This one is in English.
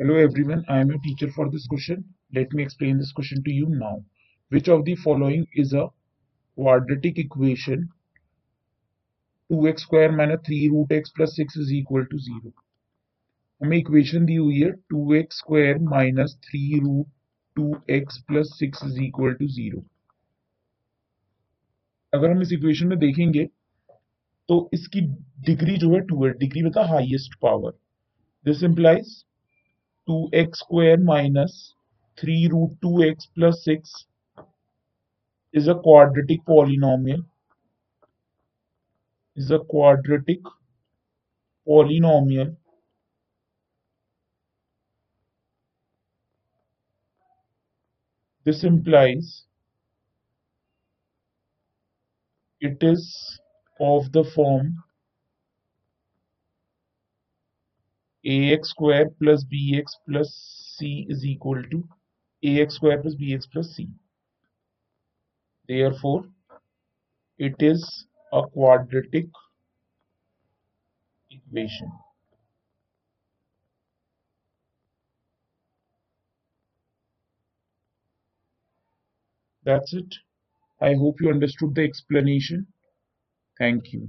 Hello everyone, I am your teacher for this question. Let me explain this question to you now. Which of the following is a quadratic equation 2x square minus 3 root x plus 6 is equal to 0 हमें equation दी हुई है 2x square minus 3 root 2x plus 6 is equal to 0 अगर हम इस equation में देखेंगे तो इसकी डिग्री जो है 2 है डिग्री मतलब highest power this implies 2x square minus 3 root 2x plus 6 is a quadratic polynomial. Is a quadratic polynomial. This implies it is of the form ax square plus bx plus c is equal to ax square plus bx plus c. Therefore, it is a quadratic equation. That's it. I hope you understood the explanation. Thank you.